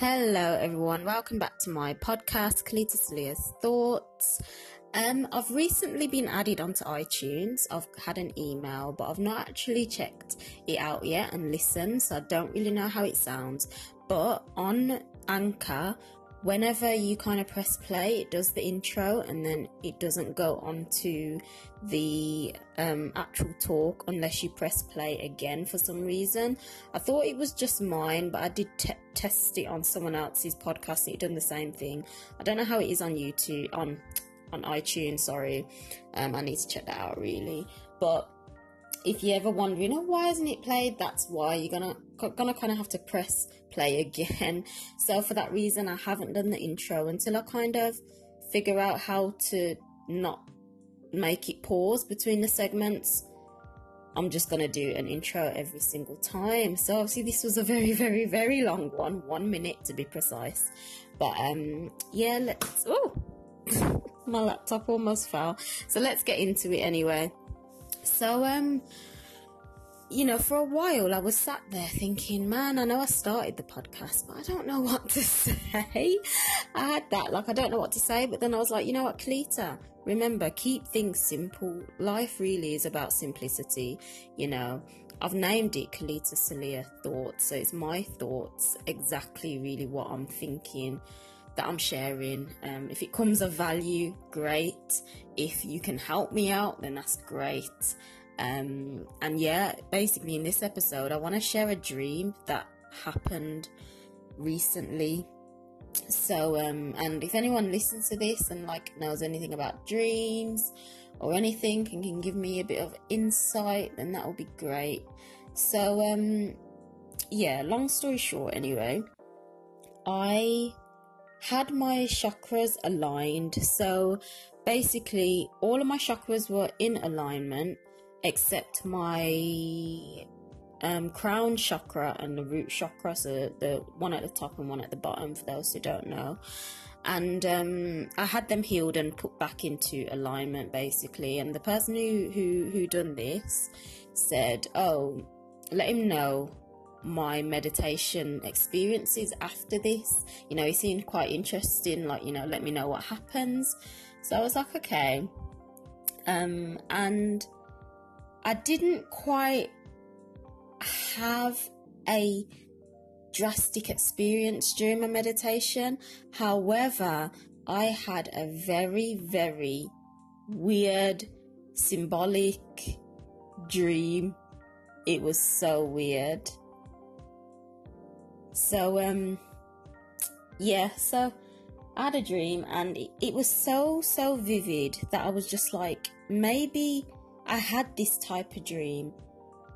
Hello, everyone. Welcome back to my podcast, Kalita Salia's Thoughts. Um, I've recently been added onto iTunes. I've had an email, but I've not actually checked it out yet and listened, so I don't really know how it sounds. But on Anchor, whenever you kind of press play, it does the intro and then it doesn't go on to the um, actual talk unless you press play again for some reason. I thought it was just mine, but I did t- test it on someone else's podcast. And it done the same thing. I don't know how it is on YouTube, on on iTunes. Sorry, um, I need to check that out really. But if you're ever wondering, oh, why isn't it played? That's why you're gonna gonna kind of have to press play again. So for that reason, I haven't done the intro until I kind of figure out how to not make it pause between the segments. I'm just gonna do an intro every single time. So obviously this was a very, very, very long one, one minute to be precise. But um, yeah, let's. Oh, my laptop almost fell. So let's get into it anyway. So, um, you know, for a while I was sat there thinking, man, I know I started the podcast, but I don't know what to say. I had that, like, I don't know what to say, but then I was like, you know what, Cleta, remember, keep things simple. Life really is about simplicity, you know. I've named it Kalita Salia Thoughts, so it's my thoughts, exactly really what I'm thinking that I'm sharing. Um, if it comes of value, great. If you can help me out, then that's great. Um, and yeah, basically in this episode, I want to share a dream that happened recently. So, um, and if anyone listens to this and like knows anything about dreams or anything and can give me a bit of insight, then that would be great. So, um, yeah, long story short, anyway, I had my chakras aligned. So basically, all of my chakras were in alignment except my um, crown chakra and the root chakra, so the one at the top and one at the bottom, for those who don't know. And um, I had them healed and put back into alignment, basically. And the person who who who done this said, "Oh, let him know my meditation experiences after this. You know, he seemed quite interesting, like, you know, let me know what happens. So I was like, okay. Um, and I didn't quite have a drastic experience during my meditation. However, I had a very, very weird, symbolic dream. It was so weird. So, um, yeah, so I had a dream and it, it was so, so vivid that I was just like, maybe I had this type of dream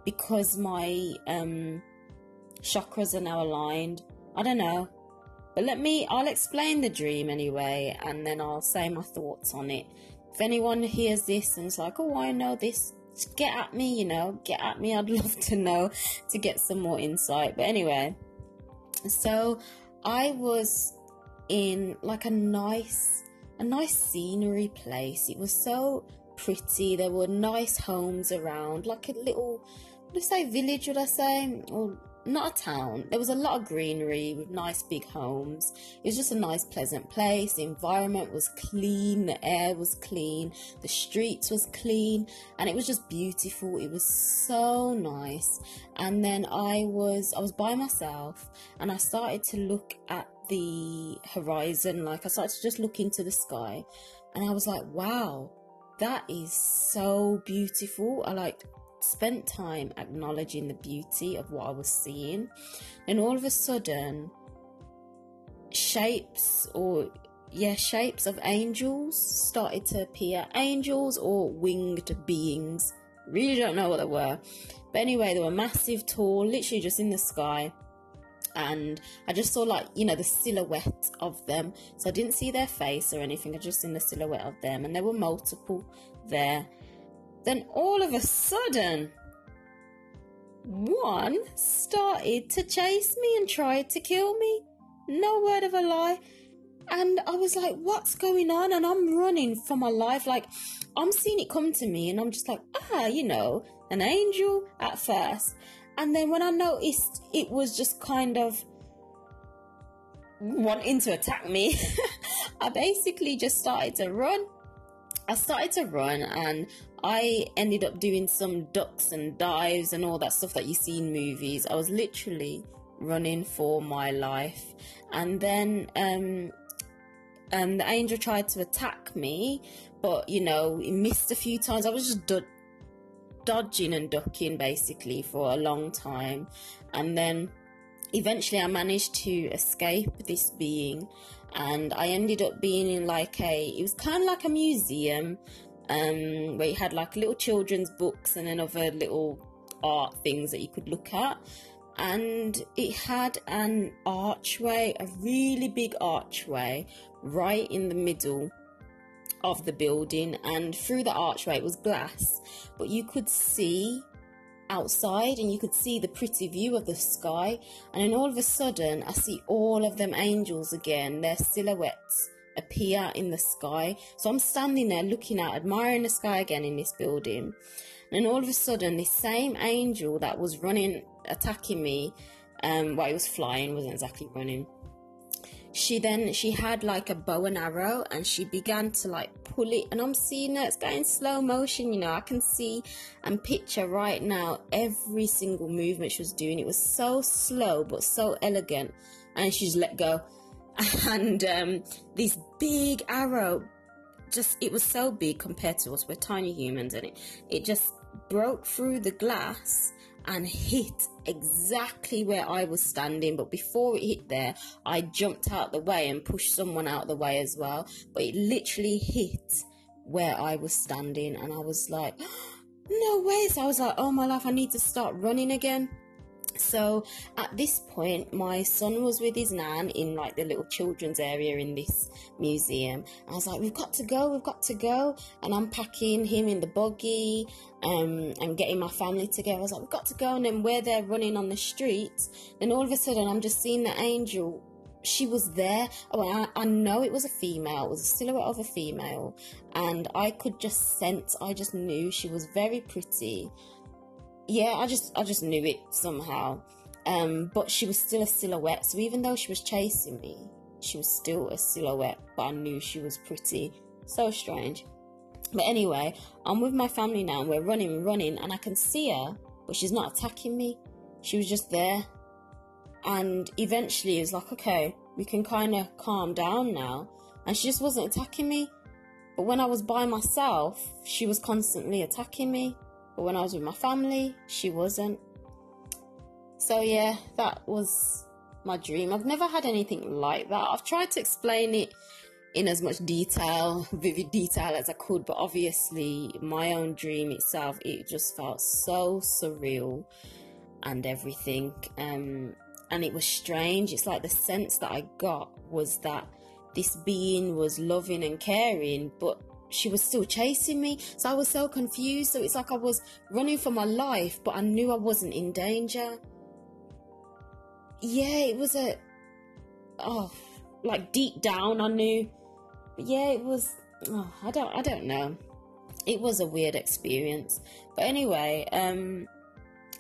because my um, chakras are now aligned. I don't know. But let me, I'll explain the dream anyway, and then I'll say my thoughts on it. If anyone hears this and is like, oh, I know this, get at me, you know, get at me. I'd love to know to get some more insight. But anyway, so I was in like a nice a nice scenery place. It was so pretty. There were nice homes around, like a little I say village would I say? Or not a town. There was a lot of greenery with nice big homes. It was just a nice, pleasant place. The environment was clean, the air was clean, the streets was clean, and it was just beautiful. It was so nice. And then I was I was by myself, and I started to look at the horizon. Like I started to just look into the sky, and I was like, wow. That is so beautiful. I like spent time acknowledging the beauty of what I was seeing, and all of a sudden, shapes or yeah, shapes of angels started to appear. Angels or winged beings. Really don't know what they were. But anyway, they were massive, tall, literally just in the sky. And I just saw like, you know, the silhouette of them. So I didn't see their face or anything, I just seen the silhouette of them. And there were multiple there. Then all of a sudden, one started to chase me and tried to kill me. No word of a lie. And I was like, what's going on? And I'm running for my life. Like, I'm seeing it come to me, and I'm just like, ah, you know, an angel at first. And then when I noticed it was just kind of wanting to attack me, I basically just started to run. I started to run and I ended up doing some ducks and dives and all that stuff that you see in movies. I was literally running for my life. And then um, um, the angel tried to attack me, but you know, he missed a few times. I was just do- dodging and ducking basically for a long time. And then eventually I managed to escape this being and I ended up being in like a it was kind of like a museum um, where you had like little children's books and then other little art things that you could look at. And it had an archway a really big archway right in the middle of the building. And through the archway it was glass but you could see outside and you could see the pretty view of the sky. And then all of a sudden, I see all of them angels again, their silhouettes appear in the sky. So I'm standing there looking out, admiring the sky again in this building. And all of a sudden, this same angel that was running, attacking me, um, while he was flying, wasn't exactly running she then she had like a bow and arrow and she began to like pull it. And i'm seeing it it's going slow motion you know. I can see and picture right now every single movement she was doing. It was so slow but so elegant. And she's let go. And um, this big arrow just it was so big compared to us. We're tiny humans and it it just broke through the glass and hit exactly where I was standing. But before it hit there, I jumped out the way and pushed someone out the way as well. But it literally hit where I was standing, and I was like, no way. So I was like, oh my life, I need to start running again. So at this point, my son was with his nan in like the little children's area in this museum. I was like, we've got to go, we've got to go. And I'm packing him in the buggy um, and getting my family together. I was like, we've got to go. And then we're there running on the streets. Then all of a sudden, I'm just seeing the angel she was there. Oh, I, I, know it was a female. It was a silhouette of a female, and I could just sense. I just knew she was very pretty, yeah, I just I just knew it somehow. Um, but she was still a silhouette. So even though she was chasing me, she was still a silhouette. But I knew she was pretty. So strange. But anyway, I'm with my family now. And we're running, running, and I can see her, but she's not attacking me. She was just there. And eventually, it was like, okay, we can kind of calm down now. And she just wasn't attacking me. But when I was by myself, she was constantly attacking me. But when I was with my family, she wasn't. So, yeah, that was my dream. I've never had anything like that. I've tried to explain it in as much detail, vivid detail as I could, but obviously, my own dream itself, it just felt so surreal and everything. Um, and it was strange. It's like the sense that I got was that this being was loving and caring, but she was still chasing me. So I was so confused. So it's like I was running for my life, but I knew I wasn't in danger. Yeah, it was a. Oh, like deep down, I knew. But yeah, it was. Oh, I don't. I don't know. It was a weird experience. But anyway, um,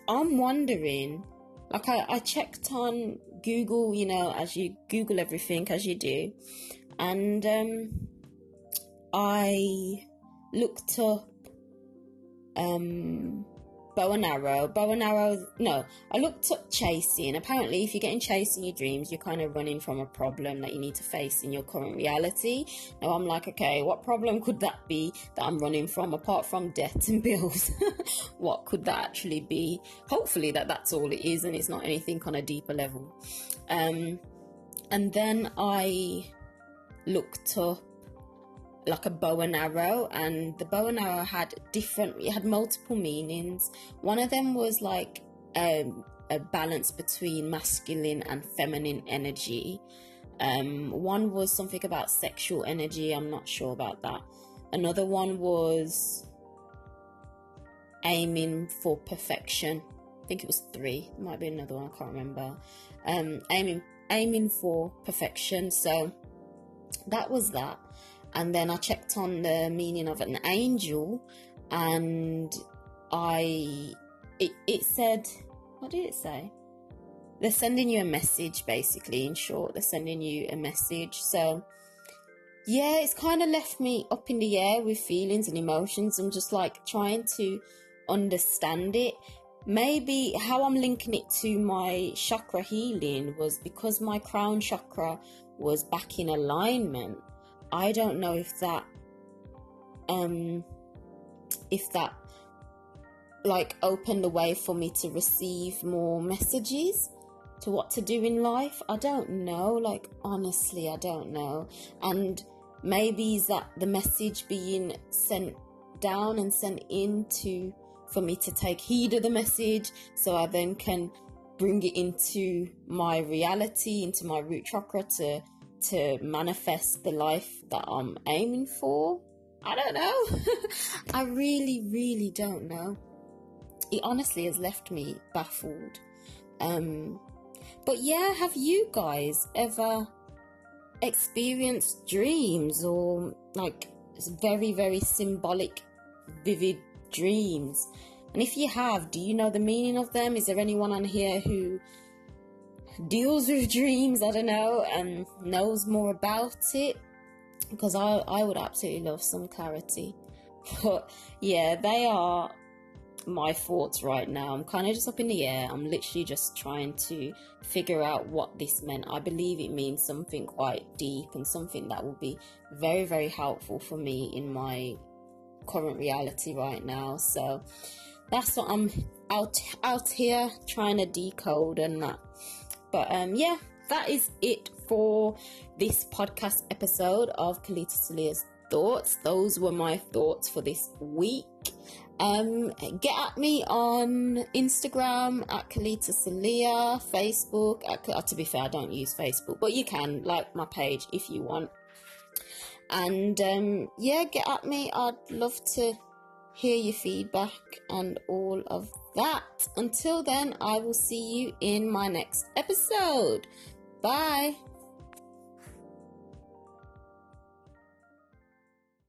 I'm wondering. Like I, I checked on Google, you know, as you Google everything as you do, and um, I looked up um, bow and arrow. Bow and arrow, no, I looked up chasing. Apparently, if you're getting chased in your dreams, you're kind of running from a problem that you need to face in your current reality. Now, I'm like, okay, what problem could that be that I'm running from apart from debt and bills? what could that actually be? Hopefully, that that's all it is and it's not anything on a deeper level. Um, and then I looked up like a bow and arrow and the bow and arrow had different it had multiple meanings. One of them was like um, a balance between masculine and feminine energy. Um, one was something about sexual energy i'm not sure about that. Another one was aiming for perfection. I think it was three might be another one i can't remember. Um, aiming aiming for perfection so that was that and then I checked on the meaning of an angel, and I it, it said, what did it say? they're sending you a message basically in short they're sending you a message. So yeah it's kind of left me up in the air with feelings and emotions and just like trying to understand it. Maybe how i'm linking it to my chakra healing was because my crown chakra was back in alignment i don't know if that um if that like opened the way for me to receive more messages to what to do in life. I don't know. Like, honestly, I don't know. And maybe is that the message being sent down and sent in to for me to take heed of the message so I then can bring it into my reality, into my root chakra to to manifest the life that I'm aiming for. I don't know. I really, really don't know. It honestly has left me baffled. Um, but yeah, have you guys ever experienced dreams or like very, very symbolic, vivid dreams? And if you have, do you know the meaning of them? Is there anyone on here who deals with dreams? I don't know, and knows more about it? Because I, I would absolutely love some clarity. But yeah, they are my thoughts right now. I'm kind of just up in the air. I'm literally just trying to figure out what this meant. I believe it means something quite deep and something that will be very, very helpful for me in my current reality right now. So that's what I'm out out here trying to decode and that. But um yeah, that is it for this podcast episode of Kalita Salia's thoughts. Those were my thoughts for this week. Um, get at me on Instagram at Kalita Salia, Facebook. At, uh, to be fair, I don't use Facebook, but you can like my page if you want. And um, yeah, get at me. I'd love to hear your feedback and all of that. Until then, I will see you in my next episode. Bye.